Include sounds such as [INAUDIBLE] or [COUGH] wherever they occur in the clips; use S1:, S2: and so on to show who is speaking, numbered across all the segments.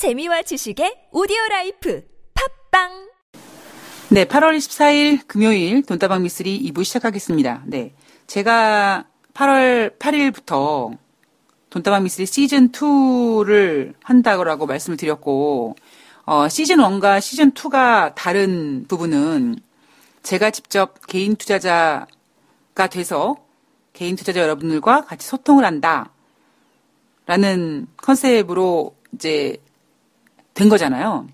S1: 재미와 지식의 오디오 라이프 팝빵
S2: 네, 8월 24일 금요일 돈다방 미스리 2부 시작하겠습니다. 네. 제가 8월 8일부터 돈다방 미스리 시즌 2를 한다고 말씀을 드렸고, 어, 시즌 1과 시즌 2가 다른 부분은 제가 직접 개인 투자자가 돼서 개인 투자자 여러분들과 같이 소통을 한다. 라는 컨셉으로 이제 된 거잖아요.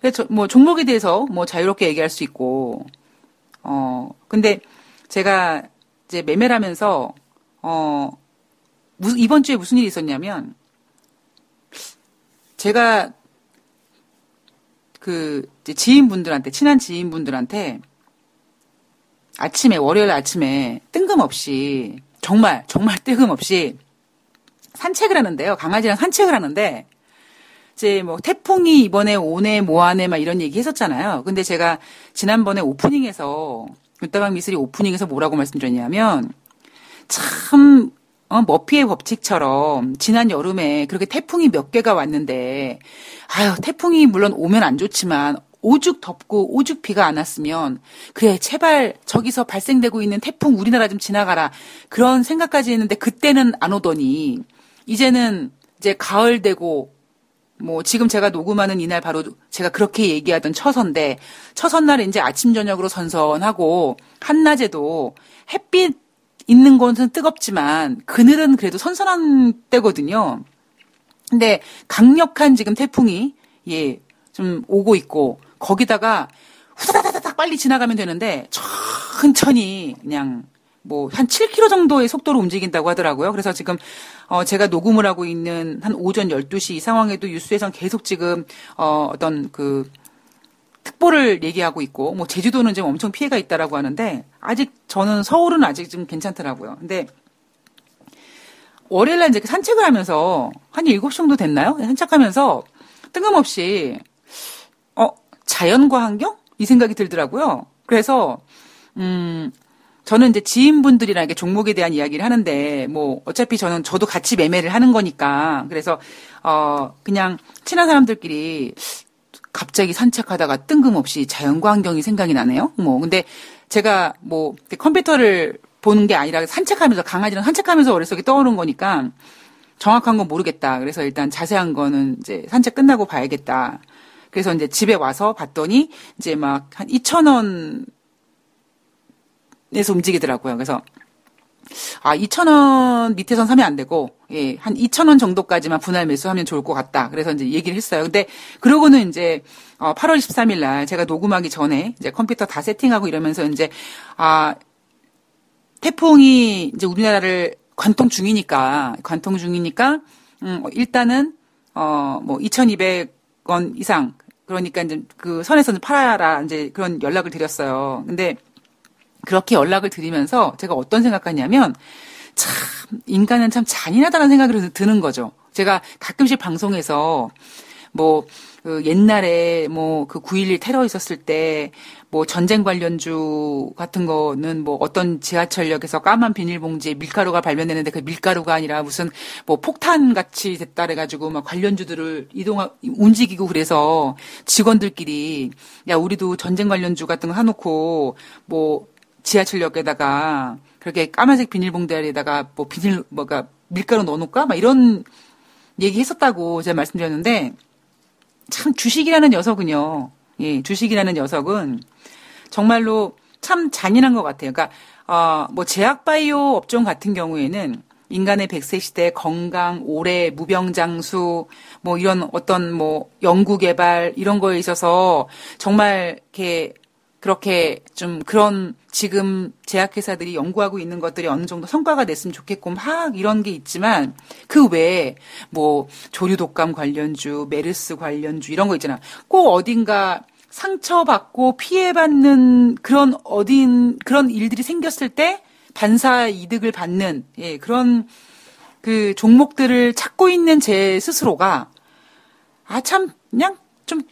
S2: 그래서 뭐 종목에 대해서 뭐 자유롭게 얘기할 수 있고, 어, 근데 제가 이제 매매를 하면서, 어, 이번 주에 무슨 일이 있었냐면, 제가 그 지인분들한테, 친한 지인분들한테 아침에, 월요일 아침에 뜬금없이, 정말, 정말 [LAUGHS] 뜬금없이 산책을 하는데요. 강아지랑 산책을 하는데, 이제 뭐 태풍이 이번에 오네 뭐하네 막 이런 얘기 했었잖아요. 근데 제가 지난번에 오프닝에서 윤다방 미술이 오프닝에서 뭐라고 말씀드렸냐면 참 어, 머피의 법칙처럼 지난 여름에 그렇게 태풍이 몇 개가 왔는데 아유 태풍이 물론 오면 안 좋지만 오죽 덥고 오죽 비가 안 왔으면 그래 제발 저기서 발생되고 있는 태풍 우리나라 좀 지나가라 그런 생각까지 했는데 그때는 안 오더니 이제는 이제 가을 되고 뭐 지금 제가 녹음하는 이날 바로 제가 그렇게 얘기하던 처선데 처선날에 이제 아침 저녁으로 선선하고 한낮에도 햇빛 있는 곳은 뜨겁지만 그늘은 그래도 선선한 때거든요. 근데 강력한 지금 태풍이 예 좀 오고 있고 거기다가 후다다다닥 빨리 지나가면 되는데 천천히 그냥 뭐 한 7km 정도의 속도로 움직인다고 하더라고요. 그래서 지금 어 제가 녹음을 하고 있는 한 오전 12시 이 상황에도 뉴스에선 계속 지금 어 어떤 그 특보를 얘기하고 있고 뭐 제주도는 지금 엄청 피해가 있다라고 하는데 아직 저는 서울은 아직 좀 괜찮더라고요. 근데 월요일 날 이제 산책을 하면서 한 7시 정도 됐나요? 산책하면서 뜬금없이 어 자연과 환경 이 생각이 들더라고요. 그래서 음 저는 이제 지인분들이랑 이렇게 종목에 대한 이야기를 하는데 뭐 어차피 저는 저도 같이 매매를 하는 거니까 그래서 어 그냥 친한 사람들끼리 갑자기 산책하다가 뜬금없이 자연과 환경이 생각이 나네요. 뭐 근데 제가 뭐 컴퓨터를 보는 게 아니라 산책하면서 강아지랑 산책하면서 머릿속에 떠오른 거니까 정확한 건 모르겠다. 그래서 일단 자세한 거는 이제 산책 끝나고 봐야겠다. 그래서 이제 집에 와서 봤더니 이제 막 한 2천 원 에서 움직이더라고요. 그래서 아, 2,000원 밑에선 사면 안 되고, 예, 한 2,000원 정도까지만 분할 매수하면 좋을 것 같다. 그래서 이제 얘기를 했어요. 근데, 그러고는 이제, 어, 8월 13일 날 제가 녹음하기 전에 이제 컴퓨터 다 세팅하고 이러면서 이제, 아, 태풍이 이제 우리나라를 관통 중이니까, 관통 중이니까, 음, 일단은, 어, 뭐, 2,200원 이상, 그러니까 이제 그 선에서는 팔아라, 이제 그런 연락을 드렸어요. 근데, 그렇게 연락을 드리면서 제가 어떤 생각하냐면 참 인간은 참 잔인하다는 생각이 드는 거죠. 제가 가끔씩 방송에서 뭐 그 옛날에 뭐 그 9.11 테러 있었을 때 뭐 전쟁 관련주 같은 거는 뭐 어떤 지하철역에서 까만 비닐봉지에 밀가루가 발견되는데 그 밀가루가 아니라 무슨 뭐 폭탄 같이 됐다 그래가지고 막 관련주들을 이동하 움직이고 그래서 직원들끼리 야 우리도 전쟁 관련주 같은 거 사놓고 뭐 지하철역에다가 그렇게 까만색 비닐봉다리에다가 뭐 비닐 뭐가 밀가루 넣어놓을까? 막 이런 얘기 했었다고 제가 말씀드렸는데 참 주식이라는 녀석은요. 예 주식이라는 녀석은 정말로 참 잔인한 것 같아요. 그러니까 어 뭐 제약 바이오 업종 같은 경우에는 인간의 100세 시대 건강, 오래, 무병장수, 뭐 이런 어떤 뭐 연구 개발 이런 거에 있어서 정말 이렇게 그렇게 좀 그런 지금 제약회사들이 연구하고 있는 것들이 어느 정도 성과가 냈으면 좋겠고 막 이런 게 있지만 그 외에 뭐 조류 독감 관련주, 메르스 관련주 이런 거 있잖아. 꼭 어딘가 상처받고 피해받는 그런 어딘 그런 일들이 생겼을 때 반사 이득을 받는 예, 그런 그 종목들을 찾고 있는 제 스스로가 아 참 그냥 좀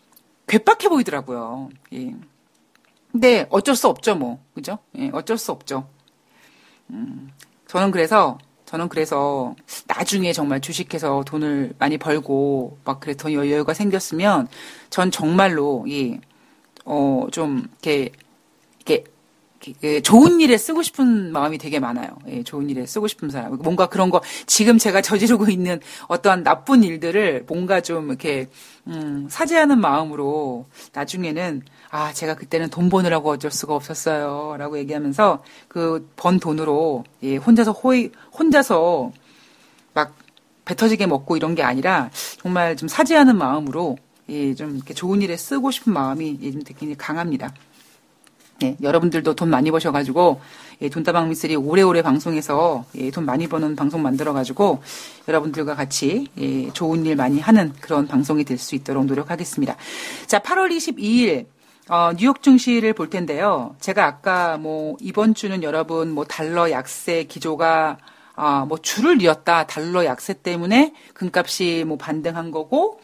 S2: 괴팍해 보이더라고요. 예. 근데 어쩔 수 없죠, 뭐. 그죠? 예, 어쩔 수 없죠. 음, 저는 그래서 저는 그래서 나중에 정말 주식해서 돈을 많이 벌고 막 그래 더 여유가 생겼으면 전 정말로 이 어 좀 이렇게 이렇게 예, 좋은 일에 쓰고 싶은 마음이 되게 많아요. 예, 좋은 일에 쓰고 싶은 사람. 뭔가 그런 거 지금 제가 저지르고 있는 어떠한 나쁜 일들을 뭔가 좀 이렇게 음, 사죄하는 마음으로 나중에는 아 제가 그때는 돈 버느라고 어쩔 수가 없었어요 라고 얘기하면서 그 번 돈으로 예, 혼자서 호의 혼자서 막 배 터지게 먹고 이런 게 아니라 정말 좀 사죄하는 마음으로 예, 좀 이렇게 좋은 일에 쓰고 싶은 마음이 예, 좀 되게 강합니다. 예, 여러분들도 돈 많이 버셔가지고 예, 돈다방 미쓰리 오래오래 방송해서 예, 돈 많이 버는 방송 만들어가지고 여러분들과 같이 예, 좋은 일 많이 하는 그런 방송이 될 수 있도록 노력하겠습니다. 자, 8월 22일 어, 뉴욕 증시를 볼 텐데요. 제가 아까 뭐 이번 주는 여러분 뭐 달러 약세 기조가 아, 뭐 줄을 이었다. 달러 약세 때문에 금값이 뭐 반등한 거고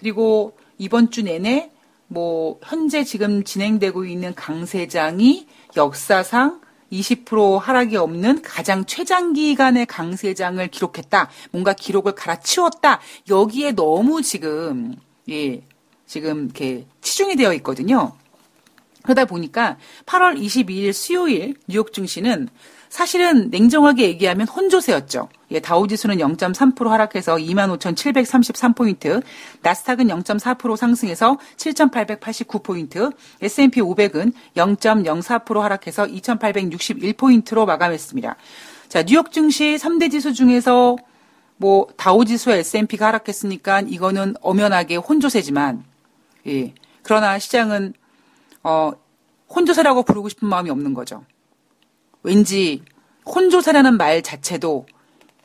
S2: 그리고 이번 주 내내 뭐 현재 지금 진행되고 있는 강세장이 역사상 20% 하락이 없는 가장 최장기간의 강세장을 기록했다. 뭔가 기록을 갈아치웠다. 여기에 너무 지금 예 지금 이렇게 치중이 되어 있거든요. 그러다 보니까 8월 22일 수요일 뉴욕 증시는 사실은 냉정하게 얘기하면 혼조세였죠. 예, 다우지수는 0.3% 하락해서 25,733포인트, 나스닥은 0.4% 상승해서 7,889포인트, S&P 500은 0.04% 하락해서 2,861포인트로 마감했습니다. 자, 뉴욕 증시 3대 지수 중에서 뭐 다우지수와 S&P가 하락했으니까 이거는 엄연하게 혼조세지만, 예, 그러나 시장은 어, 혼조세라고 부르고 싶은 마음이 없는 거죠. 왠지 혼조세라는 말 자체도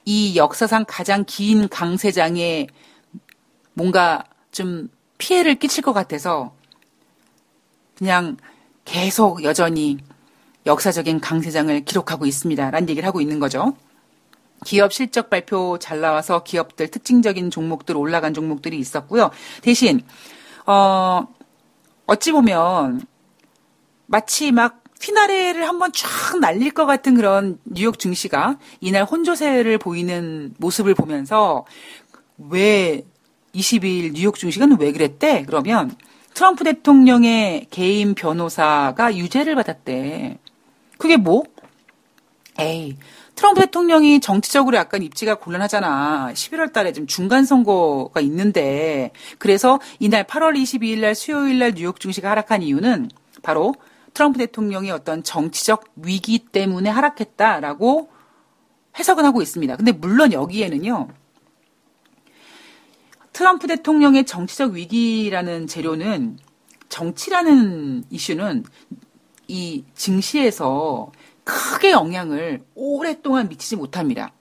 S2: 이 역사상 가장 긴 강세장에 뭔가 좀 피해를 끼칠 것 같아서 그냥 계속 여전히 역사적인 강세장을 기록하고 있습니다. 라는 얘기를 하고 있는 거죠. 기업 실적 발표 잘 나와서 기업들 특징적인 종목들 올라간 종목들이 있었고요. 대신 어 어찌 보면 마치 막 피나레를 한번 쫙 날릴 것 같은 그런 뉴욕 증시가 이날 혼조세를 보이는 모습을 보면서 왜 22일 뉴욕 증시는 왜 그랬대? 그러면 트럼프 대통령의 개인 변호사가 유죄를 받았대. 그게 뭐? 에이, 트럼프 대통령이 정치적으로 약간 입지가 곤란하잖아. 11월 달에 좀 중간 선거가 있는데. 그래서 이날 8월 22일 날 수요일 날 뉴욕 증시가 하락한 이유는 바로 트럼프 대통령의 어떤 정치적 위기 때문에 하락했다라고 해석은 하고 있습니다. 근데 물론 여기에는요. 트럼프 대통령의 정치적 위기라는 재료는 정치라는 이슈는 이 증시에서 크게 영향을 오랫동안 미치지 못합니다.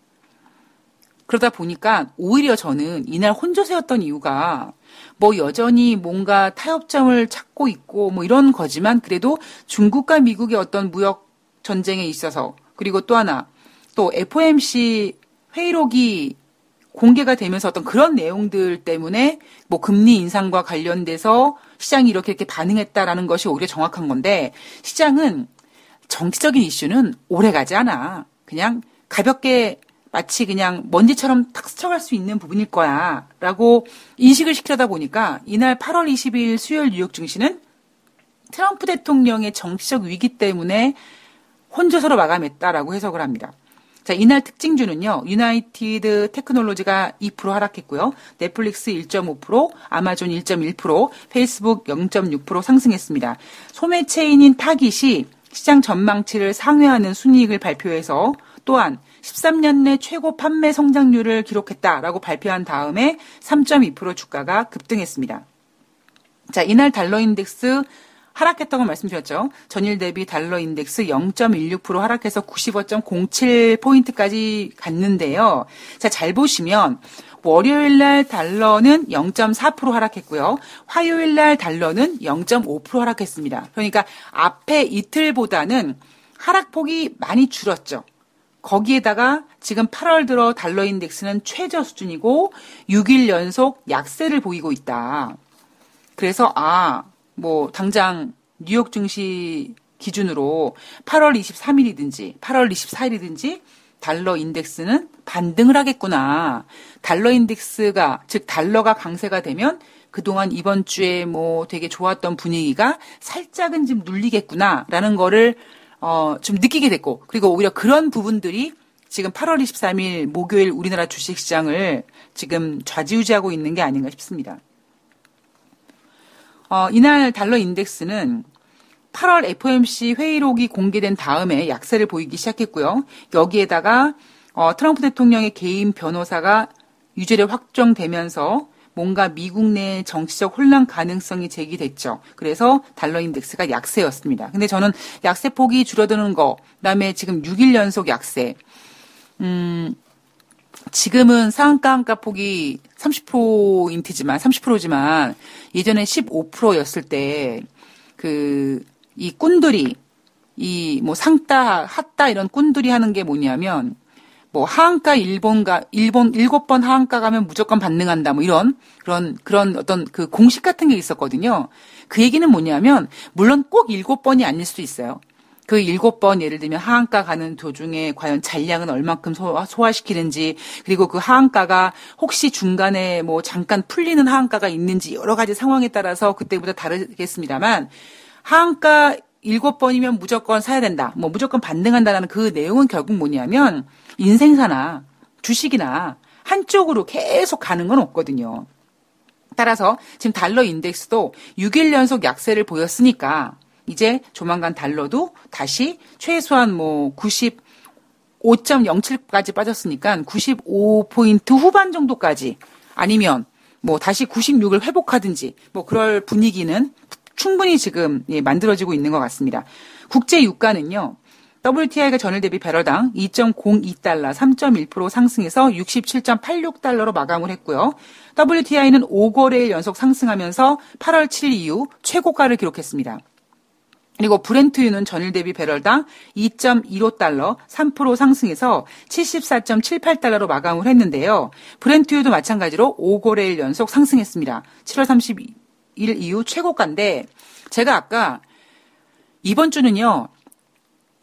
S2: 그러다 보니까 오히려 저는 이날 혼조세였던 이유가 뭐 여전히 뭔가 타협점을 찾고 있고 뭐 이런 거지만 그래도 중국과 미국의 어떤 무역 전쟁에 있어서 그리고 또 하나 또 FOMC 회의록이 공개가 되면서 어떤 그런 내용들 때문에 뭐 금리 인상과 관련돼서 시장이 이렇게 이렇게 반응했다라는 것이 오히려 정확한 건데 시장은 정치적인 이슈는 오래 가지 않아. 그냥 가볍게 마치 그냥 먼지처럼 탁 스쳐갈 수 있는 부분일 거야. 라고 인식을 시키다 보니까 이날 8월 22일 수요일 뉴욕 증시는 트럼프 대통령의 정치적 위기 때문에 혼조서로 마감했다라고 해석을 합니다. 자, 이날 특징주는요, 유나이티드 테크놀로지가 2% 하락했고요, 넷플릭스 1.5%, 아마존 1.1%, 페이스북 0.6% 상승했습니다. 소매체인인 타깃이 시장 전망치를 상회하는 순이익을 발표해서 또한 13년 내 최고 판매 성장률을 기록했다라고 발표한 다음에 3.2% 주가가 급등했습니다. 자, 이날 달러 인덱스 하락했다고 말씀드렸죠. 전일 대비 달러 인덱스 0.16% 하락해서 95.07포인트까지 갔는데요. 자, 잘 보시면 월요일 날 달러는 0.4% 하락했고요. 화요일 날 달러는 0.5% 하락했습니다. 그러니까 앞에 이틀보다는 하락폭이 많이 줄었죠. 거기에다가 지금 8월 들어 달러 인덱스는 최저 수준이고 6일 연속 약세를 보이고 있다. 그래서 아, 뭐 당장 뉴욕 증시 기준으로 8월 23일이든지 8월 24일이든지 달러 인덱스는 반등을 하겠구나. 달러 인덱스가 즉 달러가 강세가 되면 그동안 이번 주에 뭐 되게 좋았던 분위기가 살짝은 좀 눌리겠구나라는 거를 어, 좀 느끼게 됐고 그리고 오히려 그런 부분들이 지금 8월 23일 목요일 우리나라 주식 시장을 지금 좌지우지하고 있는 게 아닌가 싶습니다. 어, 이날 달러 인덱스는 8월 FOMC 회의록이 공개된 다음에 약세를 보이기 시작했고요. 여기에다가 어, 트럼프 대통령의 개인 변호사가 유죄를 확정되면서 뭔가 미국 내 정치적 혼란 가능성이 제기됐죠. 그래서 달러 인덱스가 약세였습니다. 근데 저는 약세 폭이 줄어드는 거, 그다음에 지금 6일 연속 약세. 음, 지금은 상한가 한가 폭이 30%인트지만 30%지만 예전에 15%였을 때 그 이 꾼들이 이 뭐 상따 핫따 이런 꾼들이 하는 게 뭐냐면 뭐 하한가 일본가 일본 일곱 번 하한가 가면 무조건 반등한다 뭐 이런 그런 그런 어떤 그 공식 같은 게 있었거든요. 그 얘기는 뭐냐면 물론 꼭 일곱 번이 아닐 수도 있어요. 그 일곱 번 예를 들면 하한가 가는 도중에 과연 잔량은 얼만큼 소화, 소화 시키는지 그리고 그 하한가가 혹시 중간에 뭐 잠깐 풀리는 하한가가 있는지 여러 가지 상황에 따라서 그때보다 다르겠습니다만 하한가 일곱 번이면 무조건 사야 된다. 뭐 무조건 반등한다라는 그 내용은 결국 뭐냐면 인생사나 주식이나 한쪽으로 계속 가는 건 없거든요. 따라서 지금 달러 인덱스도 6일 연속 약세를 보였으니까 이제 조만간 달러도 다시 최소한 뭐 95.07까지 빠졌으니까 95포인트 후반 정도까지 아니면 뭐 다시 96을 회복하든지 뭐 그럴 분위기는 충분히 지금 예, 만들어지고 있는 것 같습니다. 국제 유가는요. WTI가 전일 대비 배럴당 2.02달러 3.1% 상승해서 67.86달러로 마감을 했고요. WTI는 5거래일 연속 상승하면서 8월 7일 이후 최고가를 기록했습니다. 그리고 브렌트유는 전일 대비 배럴당 2.15달러 3% 상승해서 74.78달러로 마감을 했는데요. 브렌트유도 마찬가지로 5거래일 연속 상승했습니다. 7월 30 일 이후 최고가인데 제가 아까 이번 주는요.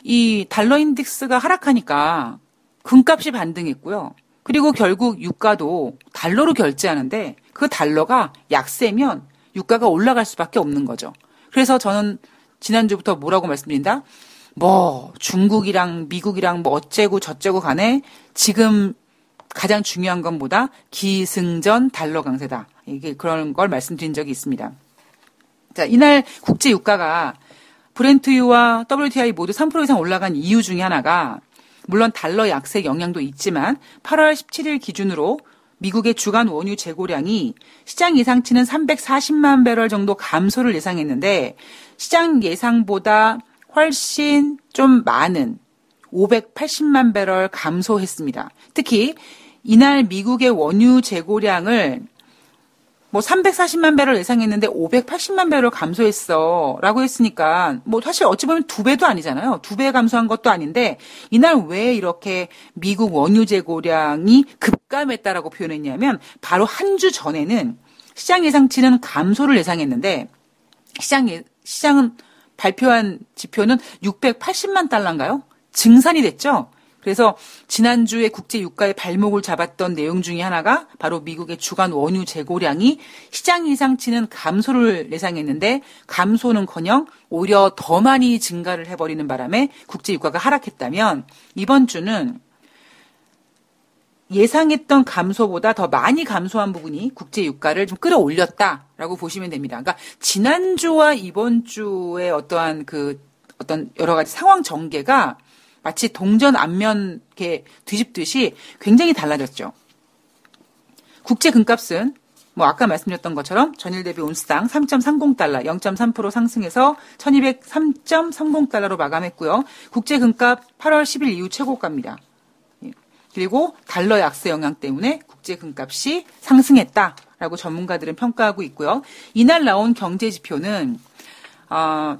S2: 이 달러 인덱스가 하락하니까 금값이 반등했고요. 그리고 결국 유가도 달러로 결제하는데 그 달러가 약세면 유가가 올라갈 수밖에 없는 거죠. 그래서 저는 지난주부터 뭐라고 말씀드린다? 뭐 중국이랑 미국이랑 뭐 어째고 저째고 간에 지금 가장 중요한 건 보다 기승전 달러 강세다. 이게 그런 걸 말씀드린 적이 있습니다. 자, 이날 국제 유가가 브렌트유와 WTI 모두 3% 이상 올라간 이유 중에 하나가 물론 달러 약세 영향도 있지만 8월 17일 기준으로 미국의 주간 원유 재고량이 시장 예상치는 340만 배럴 정도 감소를 예상했는데 시장 예상보다 훨씬 좀 많은 580만 배럴 감소했습니다. 특히 이날 미국의 원유 재고량을 뭐 340만 배럴 예상했는데 580만 배럴 감소했어. 라고 했으니까 뭐 사실 어찌 보면 두 배도 아니잖아요. 두 배 감소한 것도 아닌데 이날 왜 이렇게 미국 원유 재고량이 급감했다라고 표현했냐면 바로 한 주 전에는 시장 예상치는 감소를 예상했는데 시장 예, 시장은 발표한 지표는 680만 달러인가요? 증산이 됐죠. 그래서 지난주에 국제 유가의 발목을 잡았던 내용 중에 하나가 바로 미국의 주간 원유 재고량이 시장 예상치는 감소를 예상했는데 감소는커녕 오히려 더 많이 증가를 해버리는 바람에 국제 유가가 하락했다면 이번 주는 예상했던 감소보다 더 많이 감소한 부분이 국제 유가를 좀 끌어올렸다라고 보시면 됩니다. 그러니까 지난주와 이번 주의 어떠한 그 어떤 여러 가지 상황 전개가 마치 동전 앞면 이렇게 뒤집듯이 굉장히 달라졌죠. 국제 금값은 뭐 아까 말씀드렸던 것처럼 전일 대비 온스당 3.30달러, 0.3% 상승해서 1203.30달러로 마감했고요. 국제 금값 8월 10일 이후 최고가입니다. 예. 그리고 달러 약세 영향 때문에 국제 금값이 상승했다라고 전문가들은 평가하고 있고요. 이날 나온 경제 지표는 어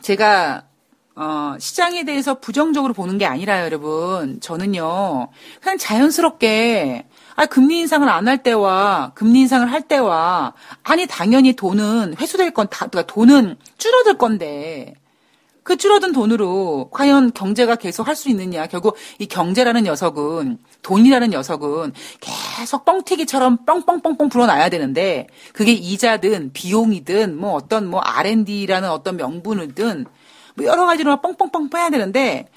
S2: 제가 어, 시장에 대해서 부정적으로 보는 게 아니라 여러분. 저는요, 그냥 자연스럽게, 아, 금리 인상을 안 할 때와, 금리 인상을 할 때와, 아니, 당연히 돈은 회수될 건 다, 그러니까 돈은 줄어들 건데, 그 줄어든 돈으로 과연 경제가 계속 할 수 있느냐. 결국 이 경제라는 녀석은 돈이라는 녀석은 계속 뻥튀기처럼 뻥뻥뻥뻥 불어나야 되는데 그게 이자든 비용이든 뭐 어떤 뭐 R&D라는 어떤 명분이든 뭐 여러 가지로 뻥뻥뻥 빼야 되는데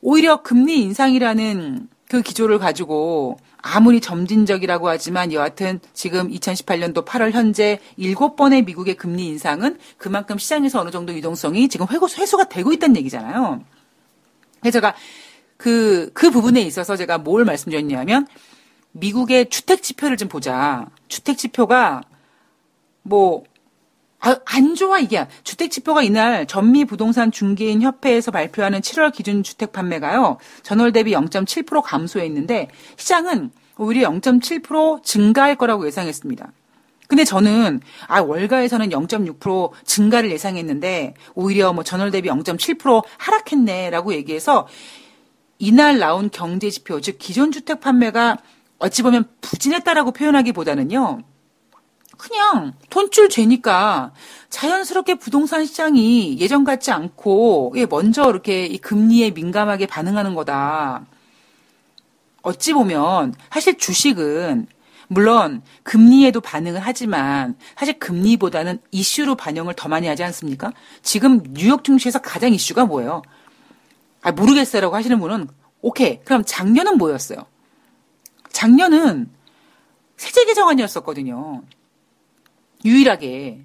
S2: 오히려 금리 인상이라는 그 기조를 가지고 아무리 점진적이라고 하지만 여하튼 지금 2018년도 8월 현재 7번의 미국의 금리 인상은 그만큼 시장에서 어느 정도 유동성이 지금 회수, 회수가 되고 있다는 얘기잖아요. 그래서 제가 그, 그 부분에 있어서 제가 뭘 말씀드렸냐면 미국의 주택 지표를 좀 보자. 주택 지표가 뭐 아, 안 좋아 이게 주택 지표가 이날 전미 부동산 중개인 협회에서 발표하는 7월 기준 주택 판매가요 전월 대비 0.7% 감소했는데 시장은 오히려 0.7% 증가할 거라고 예상했습니다. 근데 저는 아 월가에서는 0.6% 증가를 예상했는데 오히려 뭐 전월 대비 0.7% 하락했네라고 얘기해서 이날 나온 경제 지표 즉 기존 주택 판매가 어찌 보면 부진했다라고 표현하기보다는요. 그냥 돈줄 죄니까 자연스럽게 부동산 시장이 예전 같지 않고 예, 먼저 이렇게 이 금리에 민감하게 반응하는 거다. 어찌 보면 사실 주식은 물론 금리에도 반응을 하지만 사실 금리보다는 이슈로 반영을 더 많이 하지 않습니까? 지금 뉴욕 증시에서 가장 이슈가 뭐예요? 아 모르겠어요라고 하시는 분은 오케이 그럼 작년은 뭐였어요? 작년은 세제 개정안이었었거든요. 유일하게.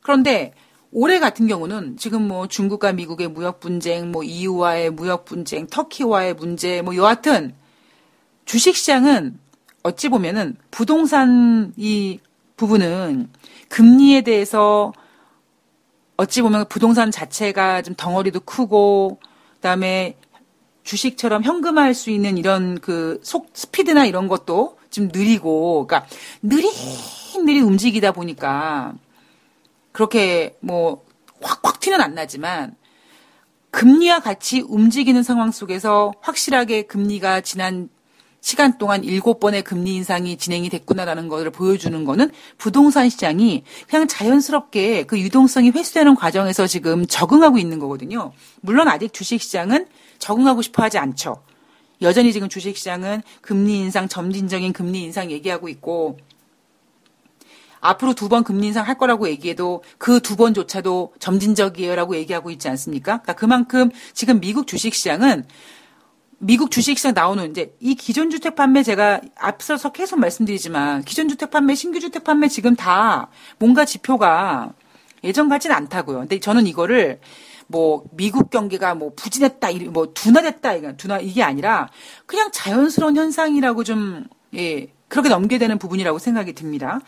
S2: 그런데 올해 같은 경우는 지금 뭐 중국과 미국의 무역 분쟁, 뭐 EU와의 무역 분쟁, 터키와의 문제, 뭐 여하튼 주식 시장은 어찌 보면은 부동산 이 부분은 금리에 대해서 어찌 보면 부동산 자체가 좀 덩어리도 크고 그다음에 주식처럼 현금화할 수 있는 이런 그 속 스피드나 이런 것도 좀 느리고 그러니까 느리 느릿느릿 움직이다 보니까 그렇게 뭐 확확 티는 안 나지만 금리와 같이 움직이는 상황 속에서 확실하게 금리가 지난 시간 동안 일곱 번의 금리 인상이 진행이 됐구나라는 것을 보여주는 거는 부동산 시장이 그냥 자연스럽게 그 유동성이 회수되는 과정에서 지금 적응하고 있는 거거든요. 물론 아직 주식 시장은 적응하고 싶어 하지 않죠. 여전히 지금 주식 시장은 금리 인상, 점진적인 금리 인상 얘기하고 있고 앞으로 두 번 금리 인상 할 거라고 얘기해도 그 두 번조차도 점진적이에요라고 얘기하고 있지 않습니까? 그러니까 그만큼 지금 미국 주식 시장은 미국 주식시장 나오는 이제 이 기존 주택 판매 제가 앞서서 계속 말씀드리지만 기존 주택 판매, 신규 주택 판매 지금 다 뭔가 지표가 예전 같진 않다고요. 근데 저는 이거를 뭐 미국 경기가 뭐 부진했다, 뭐 둔화됐다, 이게 둔화 이게 아니라 그냥 자연스러운 현상이라고 좀 예, 그렇게 넘게 되는 부분이라고 생각이 듭니다.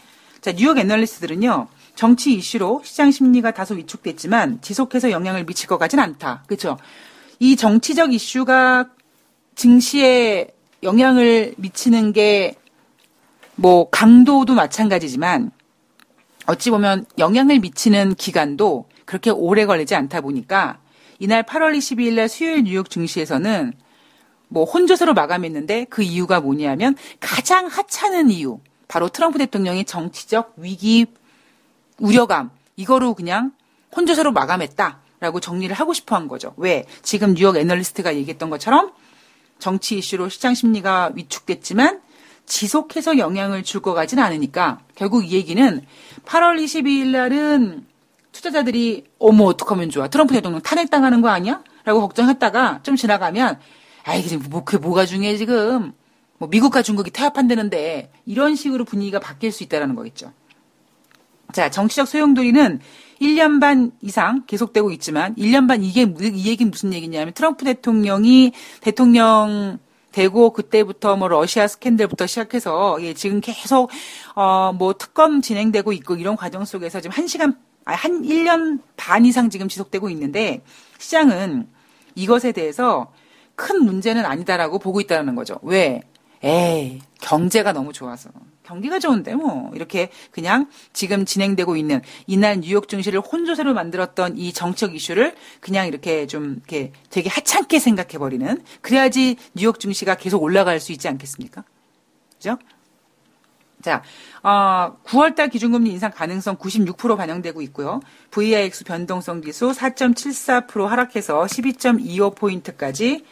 S2: 자, 뉴욕 애널리스트들은요. 정치 이슈로 시장 심리가 다소 위축됐지만 지속해서 영향을 미칠 것 같진 않다. 그렇죠? 이 정치적 이슈가 증시에 영향을 미치는 게 뭐 강도도 마찬가지지만 어찌 보면 영향을 미치는 기간도 그렇게 오래 걸리지 않다 보니까 이날 8월 22일 날 수요일 뉴욕 증시에서는 뭐 혼조세로 마감했는데 그 이유가 뭐냐면 가장 하찮은 이유 바로 트럼프 대통령의 정치적 위기 우려감 이거로 그냥 혼조세로 마감했다라고 정리를 하고 싶어 한 거죠. 왜? 지금 뉴욕 애널리스트가 얘기했던 것처럼 정치 이슈로 시장 심리가 위축됐지만 지속해서 영향을 줄 것 같지는 않으니까 결국 이 얘기는 8월 22일 날은 투자자들이 어머 어떡하면 좋아 트럼프 대통령 탄핵당하는 거 아니야? 라고 걱정했다가 좀 지나가면 아이 뭐 그게 뭐가 중요해 지금 뭐 미국과 중국이 태합한다는데 이런 식으로 분위기가 바뀔 수 있다라는 거겠죠. 자, 정치적 소용돌이는 1년 반 이상 계속되고 있지만 1년 반 이게 이 얘기는 무슨 얘기냐면 트럼프 대통령이 대통령 되고 그때부터 뭐 러시아 스캔들부터 시작해서 예, 지금 계속 어 뭐 특검 진행되고 있고 이런 과정 속에서 지금 1시간 한 1년 반 이상 지금 지속되고 있는데 시장은 이것에 대해서 큰 문제는 아니다라고 보고 있다는 거죠. 왜? 에이, 경제가 너무 좋아서. 경기가 좋은데 뭐 이렇게 그냥 지금 진행되고 있는 이날 뉴욕 증시를 혼조세로 만들었던 이 정책 이슈를 그냥 이렇게 좀 이렇게 되게 하찮게 생각해 버리는 그래야지 뉴욕 증시가 계속 올라갈 수 있지 않겠습니까? 그죠? 자, 어, 9월달 기준금리 인상 가능성 96% 반영되고 있고요. VIX 변동성 지수 4.74% 하락해서 12.25포인트까지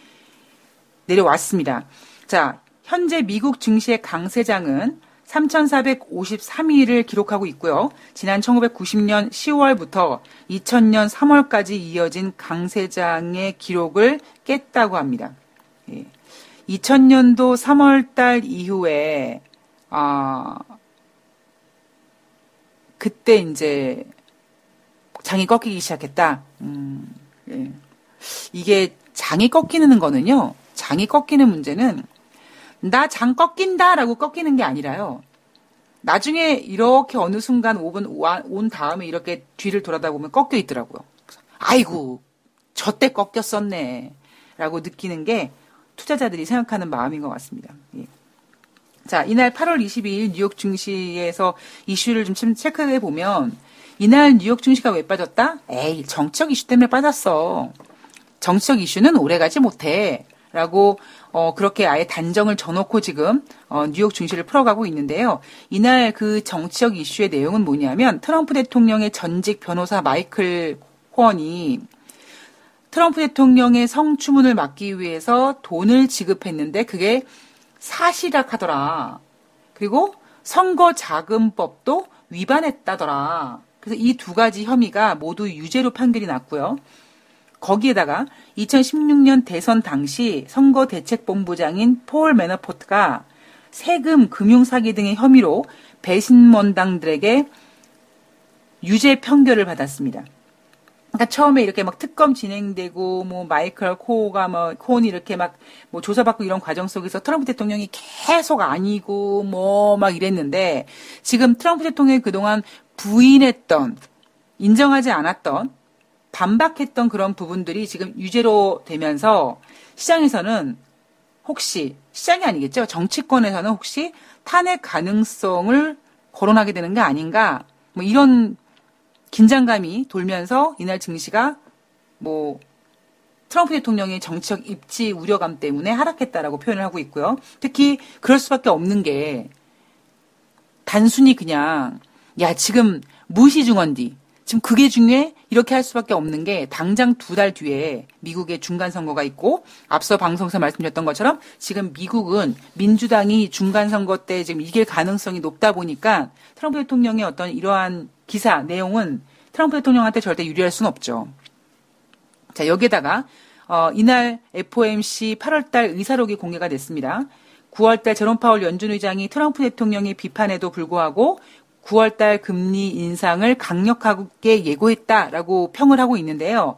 S2: 내려왔습니다. 자, 현재 미국 증시의 강세장은 3,453일을 기록하고 있고요. 지난 1990년 10월부터 2000년 3월까지 이어진 강세장의 기록을 깼다고 합니다. 예. 2000년도 3월달 이후에 아 그때 이제 장이 꺾이기 시작했다. 음, 예. 이게 장이 꺾이는 거는요. 장이 꺾이는 문제는 나 장 꺾인다라고 꺾이는 게 아니라요. 나중에 이렇게 어느 순간 5분 온 다음에 이렇게 뒤를 돌아다 보면 꺾여 있더라고요. 아이고, 저때 꺾였었네. 라고 느끼는 게 투자자들이 생각하는 마음인 것 같습니다. 예. 자, 이날 8월 22일 뉴욕 증시에서 이슈를 좀 체크해 보면 이날 뉴욕 증시가 왜 빠졌다? 에이, 정책 이슈 때문에 빠졌어. 정치적 이슈는 오래 가지 못해. 라고 어, 그렇게 아예 단정을 져놓고 지금 어, 뉴욕 증시를 풀어가고 있는데요. 이날 그 정치적 이슈의 내용은 뭐냐면 트럼프 대통령의 전직 변호사 마이클 코언이 트럼프 대통령의 성추문을 막기 위해서 돈을 지급했는데 그게 사실이라 하더라. 그리고 선거자금법도 위반했다더라. 그래서 이 두 가지 혐의가 모두 유죄로 판결이 났고요. 거기에다가 2016년 대선 당시 선거 대책본부장인 폴 매너포트가 세금, 금융 사기 등의 혐의로 배신원당들에게 유죄 판결을 받았습니다. 그러니까 처음에 이렇게 막 특검 진행되고 뭐 마이클 코가 뭐 코온이 이렇게 막 뭐 조사받고 이런 과정 속에서 트럼프 대통령이 계속 아니고 뭐 막 이랬는데 지금 트럼프 대통령이 그동안 부인했던 인정하지 않았던 반박했던 그런 부분들이 지금 유죄로 되면서 시장에서는 혹시 시장이 아니겠죠. 정치권에서는 혹시 탄핵 가능성을 거론하게 되는 게 아닌가 뭐 이런 긴장감이 돌면서 이날 증시가 뭐 트럼프 대통령의 정치적 입지 우려감 때문에 하락했다라고 표현을 하고 있고요. 특히 그럴 수밖에 없는 게 단순히 그냥 야 지금 무시 중원디 지금 그게 중요해? 이렇게 할 수밖에 없는 게 당장 두 달 뒤에 미국의 중간 선거가 있고 앞서 방송에서 말씀드렸던 것처럼 지금 미국은 민주당이 중간 선거 때 지금 이길 가능성이 높다 보니까 트럼프 대통령의 어떤 이러한 기사 내용은 트럼프 대통령한테 절대 유리할 수는 없죠. 자, 여기에다가 어, 이날 FOMC 8월달 의사록이 공개가 됐습니다. 9월달 제롬 파월 연준 의장이 트럼프 대통령의 비판에도 불구하고 9월달 금리 인상을 강력하게 예고했다라고 평을 하고 있는데요.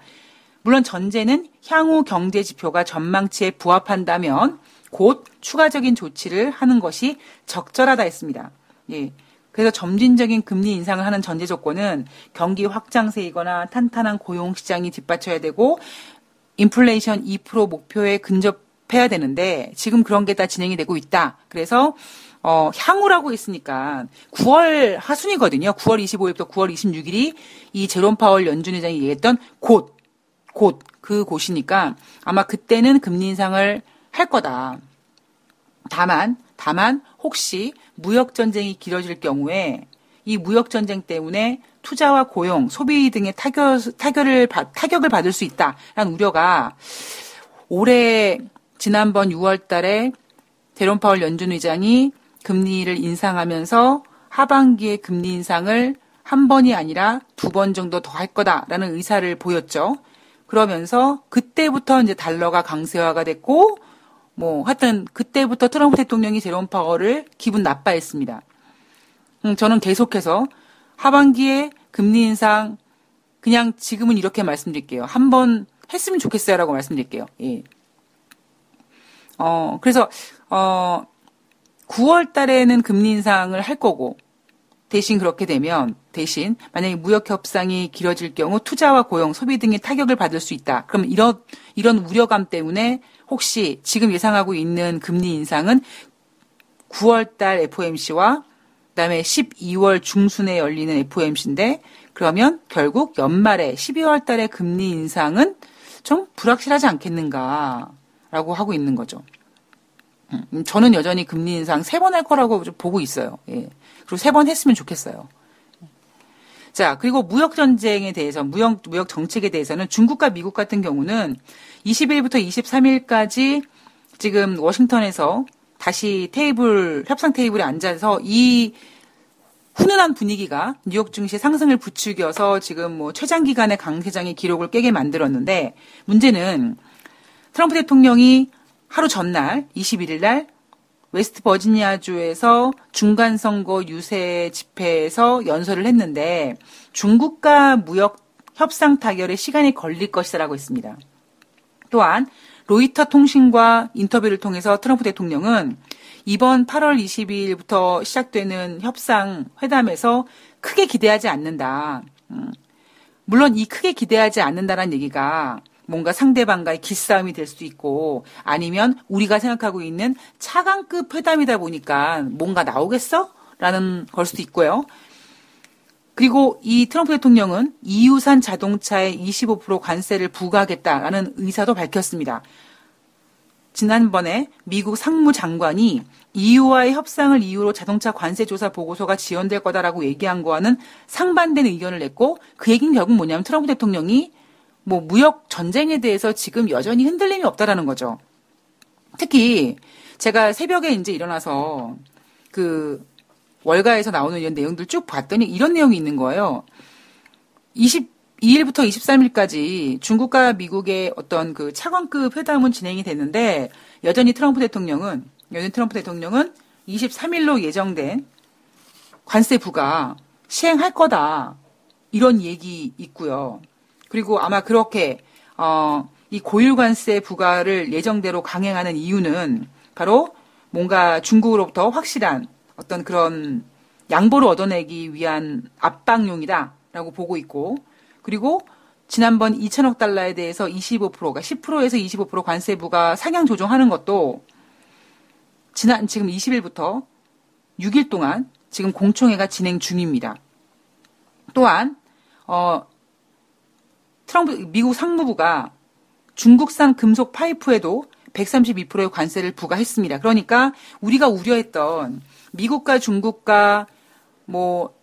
S2: 물론 전제는 향후 경제 지표가 전망치에 부합한다면 곧 추가적인 조치를 하는 것이 적절하다 했습니다. 예. 그래서 점진적인 금리 인상을 하는 전제 조건은 경기 확장세이거나 탄탄한 고용 시장이 뒷받쳐야 되고 인플레이션 2% 목표에 근접해야 되는데 지금 그런 게 다 진행이 되고 있다. 그래서 어, 향후라고 했으니까 9월 하순이거든요. 9월 25일부터 9월 26일이 이 제롬 파월 연준 의장이 얘기했던 곳, 곳, 그 곳이니까 아마 그때는 금리 인상을 할 거다. 다만, 다만 혹시 무역 전쟁이 길어질 경우에 이 무역 전쟁 때문에 투자와 고용, 소비 등의 타격, 타격을, 타격을 받을 수 있다라는 우려가 올해 지난번 6월 달에 데론 파월 연준 의장이 금리를 인상하면서 하반기에 금리 인상을 한 번이 아니라 두 번 정도 더 할 거다라는 의사를 보였죠. 그러면서 그때부터 이제 달러가 강세화가 됐고 뭐 하여튼 그때부터 트럼프 대통령이 제롬 파워를 기분 나빠했습니다. 음, 저는 계속해서 하반기에 금리 인상 그냥 지금은 이렇게 말씀드릴게요. 한 번 했으면 좋겠어요라고 말씀드릴게요. 예. 어 그래서 어 9월 달에는 금리 인상을 할 거고 대신 그렇게 되면 대신 만약에 무역 협상이 길어질 경우 투자와 고용, 소비 등의 타격을 받을 수 있다. 그럼 이런 이런 우려감 때문에 혹시 지금 예상하고 있는 금리 인상은 9월 달 FOMC와 그다음에 12월 중순에 열리는 FOMC인데 그러면 결국 연말에 12월 달에 금리 인상은 좀 불확실하지 않겠는가라고 하고 있는 거죠. 음, 저는 여전히 금리 인상 세 번 할 거라고 보고 있어요. 예. 그리고 세 번 했으면 좋겠어요. 자, 그리고 무역 전쟁에 대해서 무역 무역 정책에 대해서는 중국과 미국 같은 경우는 20일부터 23일까지 지금 워싱턴에서 다시 테이블 협상 테이블에 앉아서 이 훈훈한 분위기가 뉴욕 증시 상승을 부추겨서 지금 뭐 최장 기간의 강세장의 기록을 깨게 만들었는데 문제는 트럼프 대통령이 하루 전날 21일 날 웨스트 버지니아주에서 중간 선거 유세 집회에서 연설을 했는데 중국과 무역 협상 타결에 시간이 걸릴 것이라고 했습니다. 또한 로이터 통신과 인터뷰를 통해서 트럼프 대통령은 이번 8월 22일부터 시작되는 협상 회담에서 크게 기대하지 않는다. 음. 물론 이 크게 기대하지 않는다는 얘기가 뭔가 상대방과의 기싸움이 될 수도 있고 아니면 우리가 생각하고 있는 차관급 회담이다 보니까 뭔가 나오겠어? 라는 걸 수도 있고요. 그리고 이 트럼프 대통령은 이유산 자동차에 25% 관세를 부과하겠다라는 의사도 밝혔습니다. 지난번에 미국 상무장관이 EU와의 협상을 이유로 자동차 관세 조사 보고서가 지연될 거다라고 얘기한 거와는 상반된 의견을 냈고 그 얘기는 결국 뭐냐면 트럼프 대통령이 뭐 무역 전쟁에 대해서 지금 여전히 흔들림이 없다라는 거죠. 특히 제가 새벽에 이제 일어나서 그 월가에서 나오는 이런 내용들 쭉 봤더니 이런 내용이 있는 거예요. 22일부터 23일까지 중국과 미국의 어떤 그 차관급 회담은 진행이 됐는데 여전히 트럼프 대통령은 여전히 트럼프 대통령은 23일로 예정된 관세 부가 시행할 거다. 이런 얘기 있고요. 그리고 아마 그렇게 어, 이 고율관세 부과를 예정대로 강행하는 이유는 바로 뭔가 중국으로부터 확실한 어떤 그런 양보를 얻어내기 위한 압박용이다라고 보고 있고 그리고 지난번 2천억 달러에 대해서 25%가 10%에서 25% 관세 부가 상향 조정하는 것도 지난 지금 20일부터 6일 동안 지금 공청회가 진행 중입니다. 또한 어 트럼프 미국 상무부가 중국산 금속 파이프에도 132%의 관세를 부과했습니다. 그러니까 우리가 우려했던 미국과 중국과 뭐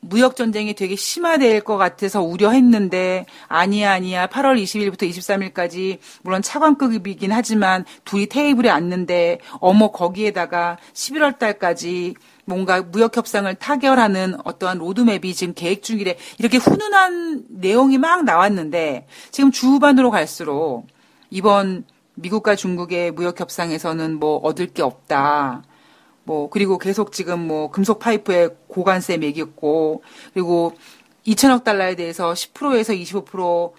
S2: 무역 전쟁이 되게 심화될 것 같아서 우려했는데 아니야 아니야 8월 20일부터 23일까지 물론 차관급이긴 하지만 둘이 테이블에 앉는데 어머 거기에다가 11월 달까지 뭔가 무역 협상을 타결하는 어떠한 로드맵이 지금 계획 중이래. 이렇게 훈훈한 내용이 막 나왔는데 지금 주후반으로 갈수록 이번 미국과 중국의 무역 협상에서는 뭐 얻을 게 없다. 뭐 그리고 계속 지금 뭐 금속 파이프에 고관세 매겼고 그리고 2천억 달러에 대해서 10%에서 25%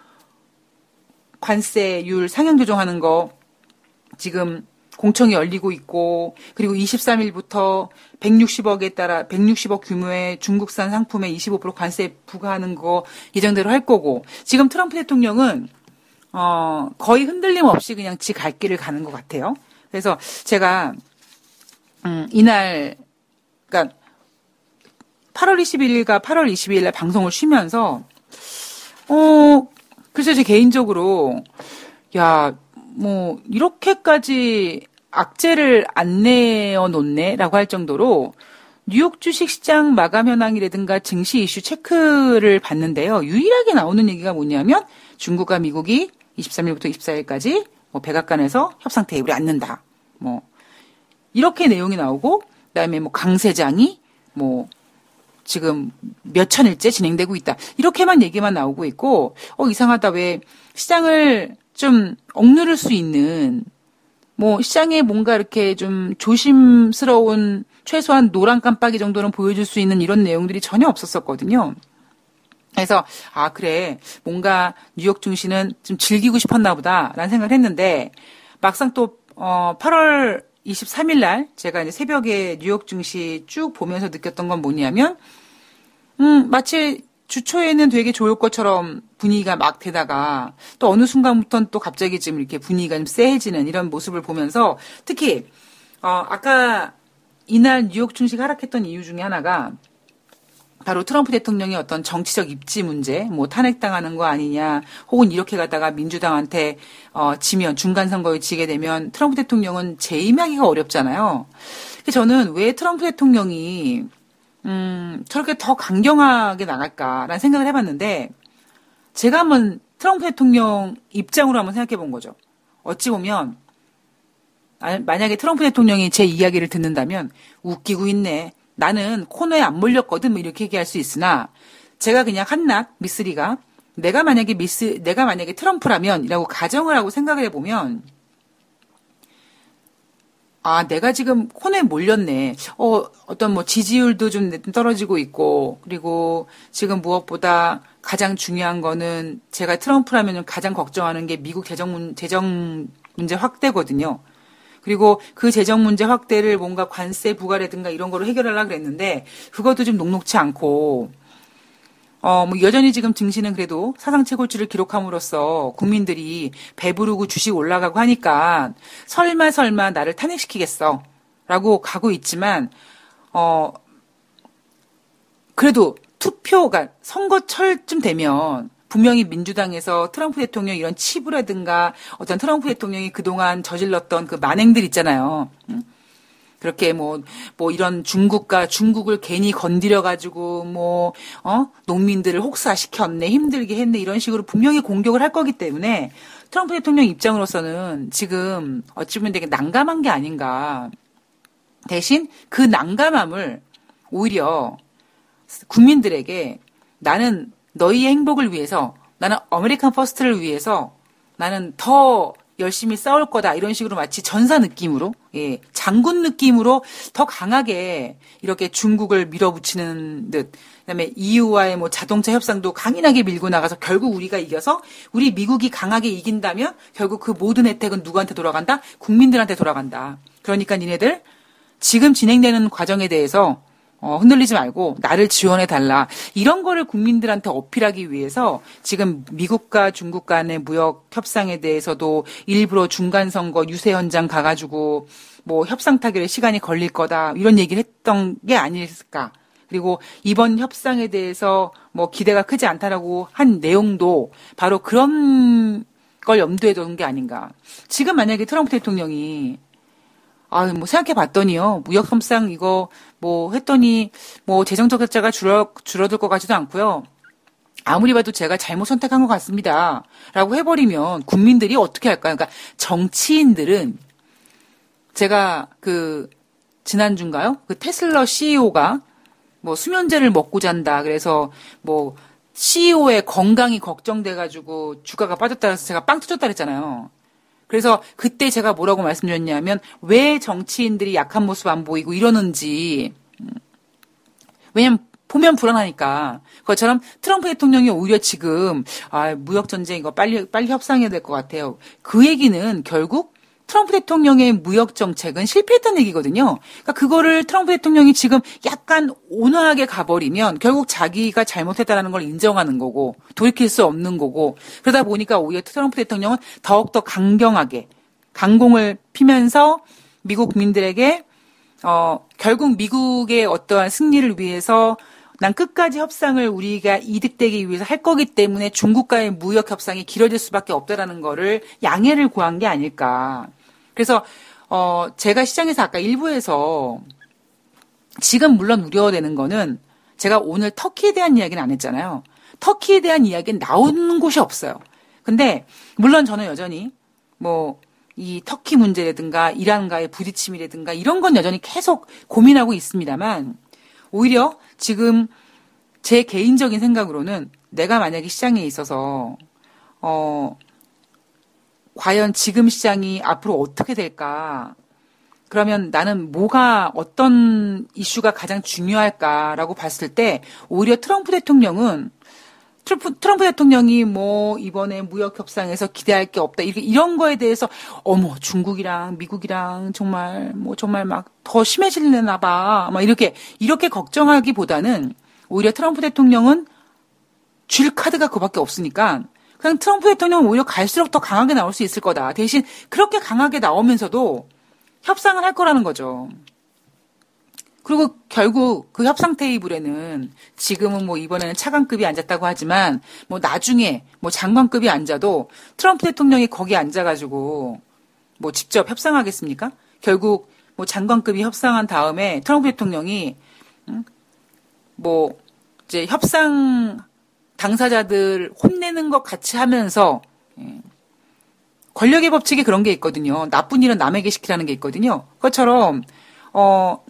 S2: 관세율 상향 조정하는 거 지금 공청이 열리고 있고 그리고 23일부터 160억에 따라 160억 규모의 중국산 상품에 25% 관세 부과하는 거 예정대로 할 거고 지금 트럼프 대통령은 어 거의 흔들림 없이 그냥 지 갈 길을 가는 것 같아요. 그래서 제가 음 이날 그러니까 8월 21일과 8월 22일 날 방송을 쉬면서 어 글쎄 제 개인적으로 야 뭐, 이렇게까지 악재를 안 내어 놓네라고 할 정도로 뉴욕 주식 시장 마감 현황이라든가 증시 이슈 체크를 봤는데요. 유일하게 나오는 얘기가 뭐냐면 중국과 미국이 23일부터 24일까지 뭐 백악관에서 협상 테이블에 앉는다. 뭐 이렇게 내용이 나오고 그다음에 뭐 강세장이 뭐 지금 몇 천일째 진행되고 있다. 이렇게만 얘기만 나오고 있고 어 이상하다 왜 시장을 좀 억누를 수 있는 뭐 시장에 뭔가 이렇게 좀 조심스러운 최소한 노란 깜빡이 정도는 보여줄 수 있는 이런 내용들이 전혀 없었었거든요. 그래서 아 그래 뭔가 뉴욕 증시는 좀 즐기고 싶었나 보다라는 생각을 했는데 막상 또 어, 8월 23일 날 제가 이제 새벽에 뉴욕 증시 쭉 보면서 느꼈던 건 뭐냐면 음 마치 주초에는 되게 좋을 것처럼 분위기가 막 되다가 또 어느 순간부터는 또 갑자기 지금 이렇게 분위기가 좀 쎄해지는 이런 모습을 보면서 특히 어 아까 이날 뉴욕 증시가 하락했던 이유 중에 하나가 바로 트럼프 대통령의 어떤 정치적 입지 문제, 뭐 탄핵당하는 거 아니냐, 혹은 이렇게 가다가 민주당한테 어, 지면 중간 선거에 지게 되면 트럼프 대통령은 재임하기가 어렵잖아요. 저는 왜 트럼프 대통령이 음, 저렇게 더 강경하게 나갈까라는 생각을 해봤는데 제가 한번 트럼프 대통령 입장으로 한번 생각해 본 거죠. 어찌 보면 만약에 트럼프 대통령이 제 이야기를 듣는다면 웃기고 있네. 나는 코너에 안 몰렸거든. 뭐 이렇게 얘기할 수 있으나 제가 그냥 한낱 미쓰리가 내가 만약에 미스 내가 만약에 트럼프라면 이라고 가정을 하고 생각을 해보면 아 내가 지금 코너에 몰렸네. 어 어떤 뭐 지지율도 좀 떨어지고 있고 그리고 지금 무엇보다 가장 중요한 거는 제가 트럼프라면 가장 걱정하는 게 미국 재정 문 재정 문제 확대거든요. 그리고 그 재정 문제 확대를 뭔가 관세 부과라든가 이런 거로 해결하려고 그랬는데 그것도 좀 녹록치 않고 어, 뭐 여전히 지금 증시는 그래도 사상 최고치를 기록함으로써 국민들이 배부르고 주식 올라가고 하니까 설마 설마 나를 탄핵시키겠어. 라고 가고 있지만, 어, 그래도 투표가 선거철쯤 되면 분명히 민주당에서 트럼프 대통령 이런 치부라든가 어떤 트럼프 대통령이 그동안 저질렀던 그 만행들 있잖아요. 그렇게 뭐, 뭐 이런 중국과 중국을 괜히 건드려가지고 뭐, 어? 농민들을 혹사시켰네, 힘들게 했네, 이런 식으로 분명히 공격을 할 거기 때문에 트럼프 대통령 입장으로서는 지금 어찌 보면 되게 난감한 게 아닌가. 대신 그 난감함을 오히려 국민들에게 나는 너희의 행복을 위해서 나는 American First를 위해서 나는 더 열심히 싸울 거다 이런 식으로 마치 전사 느낌으로 예, 장군 느낌으로 더 강하게 이렇게 중국을 밀어붙이는 듯 그다음에 EU와의 뭐 자동차 협상도 강인하게 밀고 나가서 결국 우리가 이겨서 우리 미국이 강하게 이긴다면 결국 그 모든 혜택은 누구한테 돌아간다? 국민들한테 돌아간다. 그러니까 니네들 지금 진행되는 과정에 대해서 어, 흔들리지 말고 나를 지원해 달라. 이런 거를 국민들한테 어필하기 위해서 지금 미국과 중국 간의 무역 협상에 대해서도 일부러 중간 선거 유세 현장 가가지고 뭐 협상 타결에 시간이 걸릴 거다 이런 얘기를 했던 게 아닐까. 그리고 이번 협상에 대해서 뭐 기대가 크지 않다라고 한 내용도 바로 그런 걸 염두에 둔 게 아닌가. 지금 만약에 트럼프 대통령이 아, 뭐 생각해 봤더니요. 무역 협상 이거 뭐 했더니 뭐 재정 적자가 줄어 줄어들 것 같지도 않고요. 아무리 봐도 제가 잘못 선택한 것 같습니다. 라고 해버리면 국민들이 어떻게 할까요? 그러니까 정치인들은 제가 그 지난주인가요? 그 테슬라 CEO가 뭐 수면제를 먹고 잔다. 그래서 뭐 CEO의 건강이 걱정돼가지고 주가가 빠졌다 그래서 제가 빵 터졌다 그랬잖아요. 그래서 그때 제가 뭐라고 말씀드렸냐면 왜 정치인들이 약한 모습 안 보이고 이러는지 음. 왜냐면 보면 불안하니까. 그것처럼 트럼프 대통령이 오히려 지금 아 무역 전쟁 이거 빨리 빨리 협상해야 될 것 같아요. 그 얘기는 결국 트럼프 대통령의 무역 정책은 실패했다는 얘기거든요. 그러니까 그거를 트럼프 대통령이 지금 약간 온화하게 가버리면 결국 자기가 잘못했다는 걸 인정하는 거고 돌이킬 수 없는 거고 그러다 보니까 오히려 트럼프 대통령은 더욱더 강경하게 강공을 피면서 미국 국민들에게 어 결국 미국의 어떠한 승리를 위해서 난 끝까지 협상을 우리가 이득되기 위해서 할 거기 때문에 중국과의 무역 협상이 길어질 수밖에 없다라는 거를 양해를 구한 게 아닐까. 그래서 어 제가 시장에서 아까 일부에서 지금 물론 우려되는 거는 제가 오늘 터키에 대한 이야기는 안 했잖아요. 터키에 대한 이야기는 나온 곳이 없어요. 근데 물론 저는 여전히 뭐 이 터키 문제라든가 이란과의 부딪힘이라든가 이런 건 여전히 계속 고민하고 있습니다만 오히려 지금 제 개인적인 생각으로는 내가 만약에 시장에 있어서 어 과연 지금 시장이 앞으로 어떻게 될까? 그러면 나는 뭐가 어떤 이슈가 가장 중요할까라고 봤을 때 오히려 트럼프 대통령은 트럼프, 트럼프 대통령이 뭐 이번에 무역 협상에서 기대할 게 없다 이렇게 이런 거에 대해서 어머 중국이랑 미국이랑 정말 뭐 정말 막 더 심해질려나 봐. 막 이렇게 이렇게 걱정하기보다는 오히려 트럼프 대통령은 줄 카드가 그밖에 없으니까 그냥 트럼프 대통령은 오히려 갈수록 더 강하게 나올 수 있을 거다. 대신 그렇게 강하게 나오면서도 협상을 할 거라는 거죠. 그리고 결국 그 협상 테이블에는 지금은 뭐 이번에는 차관급이 앉았다고 하지만 뭐 나중에 뭐 장관급이 앉아도 트럼프 대통령이 거기 앉아가지고 뭐 직접 협상하겠습니까? 결국 뭐 장관급이 협상한 다음에 트럼프 대통령이 뭐 이제 협상 당사자들 혼내는 것 같이 하면서 예. 권력의 법칙에 그런 게 있거든요. 나쁜 일은 남에게 시키라는 게 있거든요. 그것처럼 어.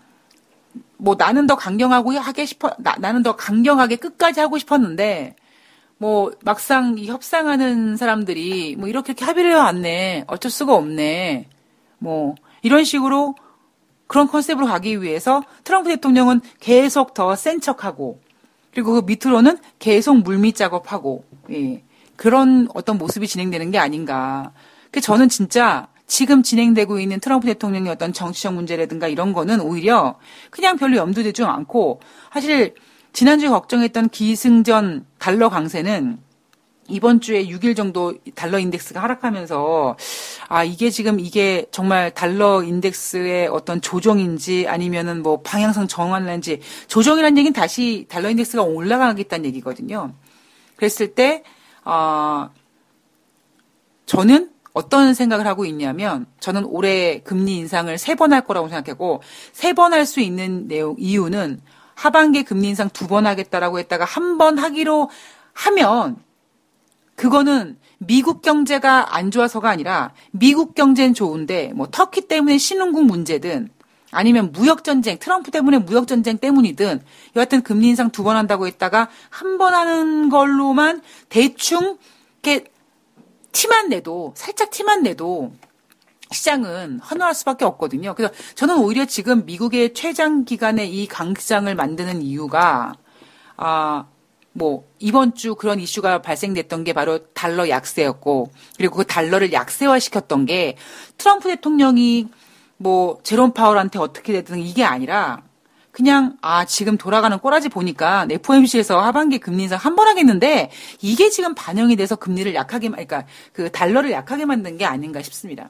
S2: 뭐 나는 더 강경하고 하게 싶어 나, 나는 더 강경하게 끝까지 하고 싶었는데 뭐 막상 이 협상하는 사람들이 뭐 이렇게 이렇게 합의를 해왔네 어쩔 수가 없네 뭐 이런 식으로 그런 컨셉으로 가기 위해서 트럼프 대통령은 계속 더 센 척하고 그리고 그 밑으로는 계속 물밑 작업하고 예. 그런 어떤 모습이 진행되는 게 아닌가. 그 저는 진짜 지금 진행되고 있는 트럼프 대통령의 어떤 정치적 문제라든가 이런 거는 오히려 그냥 별로 염두되지 않고 사실 지난주에 걱정했던 기승전 달러 강세는 이번 주에 6일 정도 달러 인덱스가 하락하면서 아 이게 지금 이게 정말 달러 인덱스의 어떤 조정인지 아니면은 뭐 방향성 정환인지 조정이라는 얘기는 다시 달러 인덱스가 올라가겠다는 얘기거든요. 그랬을 때 어, 저는 어떤 생각을 하고 있냐면 저는 올해 금리 인상을 세 번 할 거라고 생각하고 세 번 할 수 있는 내용 이유는 하반기 금리 인상 두 번 하겠다라고 했다가 한 번 하기로 하면 그거는 미국 경제가 안 좋아서가 아니라 미국 경제는 좋은데 뭐 터키 때문에 신흥국 문제든 아니면 무역 전쟁, 트럼프 때문에 무역 전쟁 때문이든 여하튼 금리 인상 두 번 한다고 했다가 한 번 하는 걸로만 대충 이렇게 티만 내도 살짝 티만 내도 시장은 환호할 수밖에 없거든요. 그래서 저는 오히려 지금 미국의 최장 기간의 이 강시장을 만드는 이유가 아, 뭐 이번 주 그런 이슈가 발생됐던 게 바로 달러 약세였고 그리고 그 달러를 약세화 시켰던 게 트럼프 대통령이 뭐 제롬 파월한테 어떻게 됐든 이게 아니라 그냥 아 지금 돌아가는 꼬라지 보니까 FOMC에서 하반기 금리 인상 한 번 하겠는데 이게 지금 반영이 돼서 금리를 약하게 그러니까 그 달러를 약하게 만든 게 아닌가 싶습니다.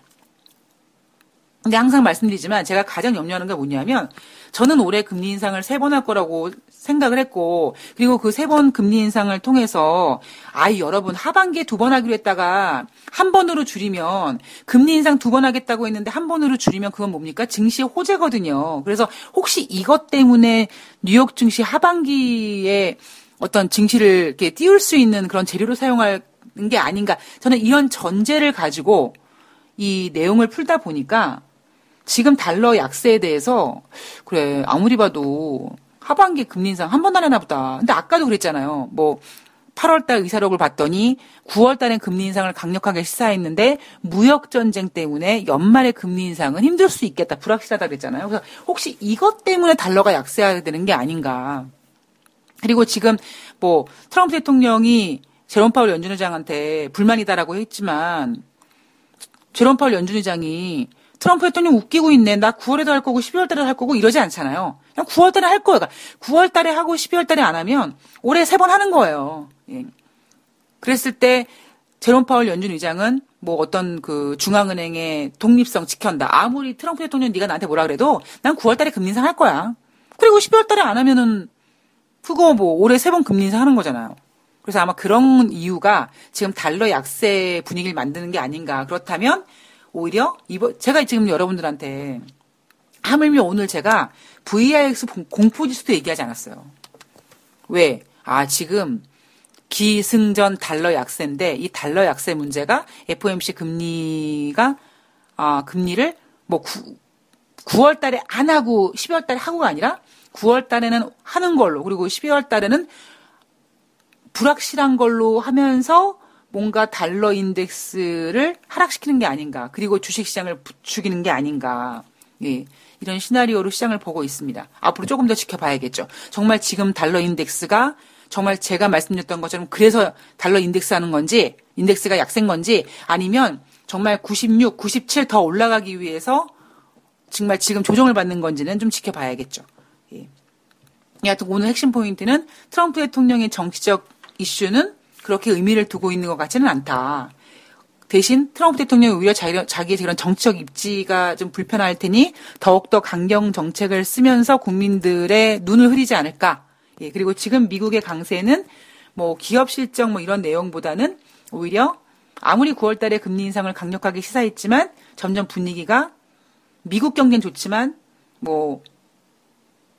S2: 근데 항상 말씀드리지만 제가 가장 염려하는 게 뭐냐면 저는 올해 금리 인상을 세 번 할 거라고 생각을 했고 그리고 그 세 번 금리 인상을 통해서 아이 여러분 하반기에 두 번 하기로 했다가 한 번으로 줄이면 금리 인상 두 번 하겠다고 했는데 한 번으로 줄이면 그건 뭡니까? 증시의 호재거든요. 그래서 혹시 이것 때문에 뉴욕 증시 하반기에 어떤 증시를 이렇게 띄울 수 있는 그런 재료로 사용하는 게 아닌가. 저는 이런 전제를 가지고 이 내용을 풀다 보니까 지금 달러 약세에 대해서 그래 아무리 봐도 하반기 금리 인상 한번안 하나 보다. 근데 아까도 그랬잖아요. 뭐 8월달 의사록을 봤더니 9월달엔 금리 인상을 강력하게 시사했는데 무역 전쟁 때문에 연말에 금리 인상은 힘들 수 있겠다, 불확실하다 그랬잖아요. 그래서 혹시 이것 때문에 달러가 약세해야 되는 게 아닌가. 그리고 지금 뭐 트럼프 대통령이 제롬 파월 연준 의장한테 불만이다라고 했지만 제롬 파월 연준 의장이 트럼프 대통령 웃기고 있네. 나 9월에도 할 거고 12월 달에도 할 거고 이러지 않잖아요. 그냥 9월 달에 할 거예요. 9월 달에 하고 12월 달에 안 하면 올해 세 번 하는 거예요. 예. 그랬을 때 제롬 파월 연준 의장은 뭐 어떤 그 중앙은행의 독립성 지켰다. 아무리 트럼프 대통령 네가 나한테 뭐라 그래도 난 9월 달에 금리 인상 할 거야. 그리고 12월 달에 안 하면은 그거 뭐 올해 세 번 금리 인상 하는 거잖아요. 그래서 아마 그런 이유가 지금 달러 약세 분위기를 만드는 게 아닌가. 그렇다면 오히려 이번 제가 지금 여러분들한테 하물며 오늘 제가 VIX 공포지수도 얘기하지 않았어요. 왜? 아 지금 기승전 달러 약세인데 이 달러 약세 문제가 FOMC 금리가 아 금리를 뭐 9, 9월 달에 안 하고 12월 달에 하고가 아니라 9월 달에는 하는 걸로 그리고 12월 달에는 불확실한 걸로 하면서 뭔가 달러 인덱스를 하락시키는 게 아닌가. 그리고 주식 시장을 부추기는 게 아닌가. 예. 이런 시나리오로 시장을 보고 있습니다. 앞으로 조금 더 지켜봐야겠죠. 정말 지금 달러 인덱스가 정말 제가 말씀드렸던 것처럼 그래서 달러 인덱스 하는 건지, 인덱스가 약세인 건지, 아니면 정말 96, 97 더 올라가기 위해서 정말 지금 조정을 받는 건지는 좀 지켜봐야겠죠. 예. 여하튼 오늘 핵심 포인트는 트럼프 대통령의 정치적 이슈는 그렇게 의미를 두고 있는 것 같지는 않다. 대신 트럼프 대통령이 오히려 자기의 그런 정치적 입지가 좀 불편할 테니 더욱더 강경 정책을 쓰면서 국민들의 눈을 흐리지 않을까. 예, 그리고 지금 미국의 강세는 뭐 기업 실적 뭐 이런 내용보다는 오히려 아무리 9월 달에 금리 인상을 강력하게 시사했지만 점점 분위기가 미국 경제는 좋지만 뭐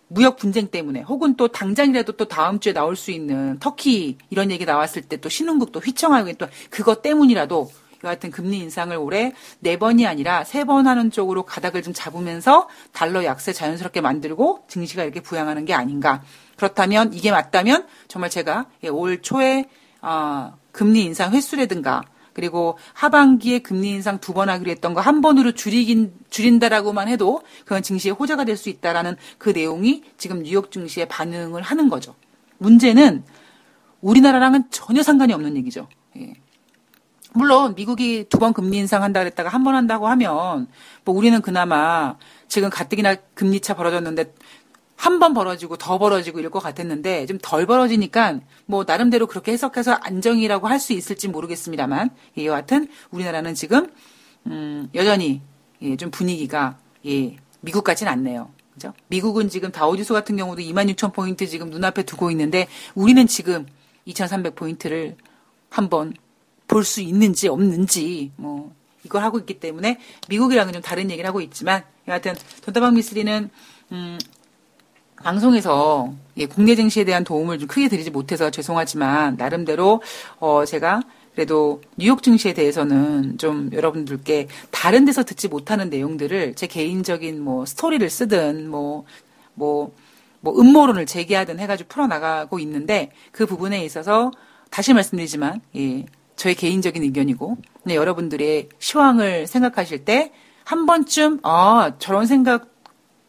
S2: 무역 분쟁 때문에 혹은 또 당장이라도 또 다음 주에 나올 수 있는 터키 이런 얘기 나왔을 때 또 신흥국도 휘청하고 또 그것 때문이라도 여하튼 금리 인상을 올해 네 번이 아니라 세 번 하는 쪽으로 가닥을 좀 잡으면서 달러 약세 자연스럽게 만들고 증시가 이렇게 부양하는 게 아닌가. 그렇다면 이게 맞다면 정말 제가 올 초에 어, 금리 인상 횟수라든가 그리고 하반기에 금리 인상 두 번 하기로 했던 거 한 번으로 줄이긴 줄인다라고만 해도 그건 증시의 호재가 될 수 있다라는 그 내용이 지금 뉴욕 증시에 반응을 하는 거죠. 문제는 우리나라랑은 전혀 상관이 없는 얘기죠. 예. 물론 미국이 두 번 금리 인상한다 그랬다가 한 번 한다고 하면 뭐 우리는 그나마 지금 가뜩이나 금리 차 벌어졌는데 한 번 벌어지고 더 벌어지고 이럴 것 같았는데 좀 덜 벌어지니까 뭐 나름대로 그렇게 해석해서 안정이라고 할 수 있을지 모르겠습니다만 예, 여하튼 우리나라는 지금 음, 여전히 예, 좀 분위기가 예, 미국 같진 않네요. 그죠? 미국은 지금 다우지수 같은 경우도 26,000포인트 지금 눈앞에 두고 있는데 우리는 지금 2,300포인트를 한번 볼 수 있는지 없는지 뭐 이걸 하고 있기 때문에 미국이랑은 좀 다른 얘기를 하고 있지만 여하튼 돈다방 미스리는 음, 방송에서 예, 국내 증시에 대한 도움을 좀 크게 드리지 못해서 죄송하지만 나름대로 어 제가 그래도 뉴욕 증시에 대해서는 좀 여러분들께 다른 데서 듣지 못하는 내용들을 제 개인적인 뭐 스토리를 쓰든 뭐뭐 뭐, 뭐 음모론을 제기하든 해가지고 풀어나가고 있는데 그 부분에 있어서 다시 말씀드리지만 예, 저의 개인적인 의견이고 네, 여러분들의 시황을 생각하실 때 한 번쯤 아 저런 생각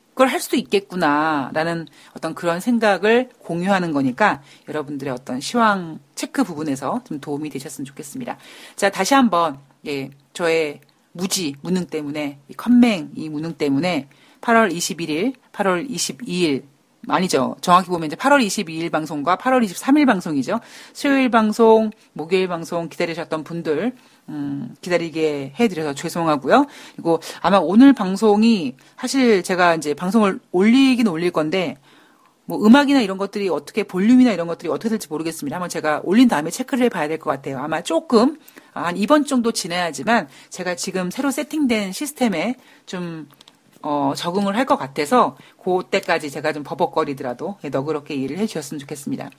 S2: 그걸 할 수도 있겠구나라는 어떤 그런 생각을 공유하는 거니까 여러분들의 어떤 시황 체크 부분에서 좀 도움이 되셨으면 좋겠습니다. 자, 다시 한번, 예, 저의 무지, 무능 때문에, 이 컴맹, 이 무능 때문에 8월 21일, 8월 22일, 아니죠. 정확히 보면 이제 8월 22일 방송과 8월 23일 방송이죠. 수요일 방송, 목요일 방송 기다리셨던 분들, 음, 기다리게 해드려서 죄송하고요. 그리고 아마 오늘 방송이 사실 제가 이제 방송을 올리긴 올릴 건데 뭐 음악이나 이런 것들이 어떻게 볼륨이나 이런 것들이 어떻게 될지 모르겠습니다. 한번 제가 올린 다음에 체크를 해봐야 될 것 같아요. 아마 조금 한 이번 정도 지나야지만 제가 지금 새로 세팅된 시스템에 좀 어, 적응을 할 것 같아서 그때까지 제가 좀 버벅거리더라도 너그럽게 이해를 해주셨으면 좋겠습니다.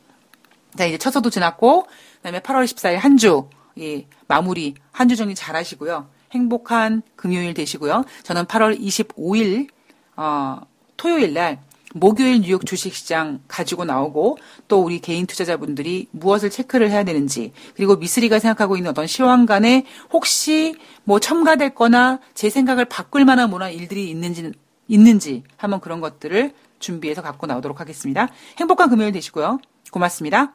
S2: 자 이제 첫서도 지났고 그다음에 8월 14일 한주 예, 마무리 한 주 정리 잘 하시고요. 행복한 금요일 되시고요. 저는 8월 25일 어, 토요일 날 목요일 뉴욕 주식시장 가지고 나오고 또 우리 개인 투자자분들이 무엇을 체크를 해야 되는지 그리고 미스리가 생각하고 있는 어떤 시황간에 혹시 뭐 첨가될 거나 제 생각을 바꿀 만한 뭐나 일들이 있는지 있는지 한번 그런 것들을 준비해서 갖고 나오도록 하겠습니다. 행복한 금요일 되시고요. 고맙습니다.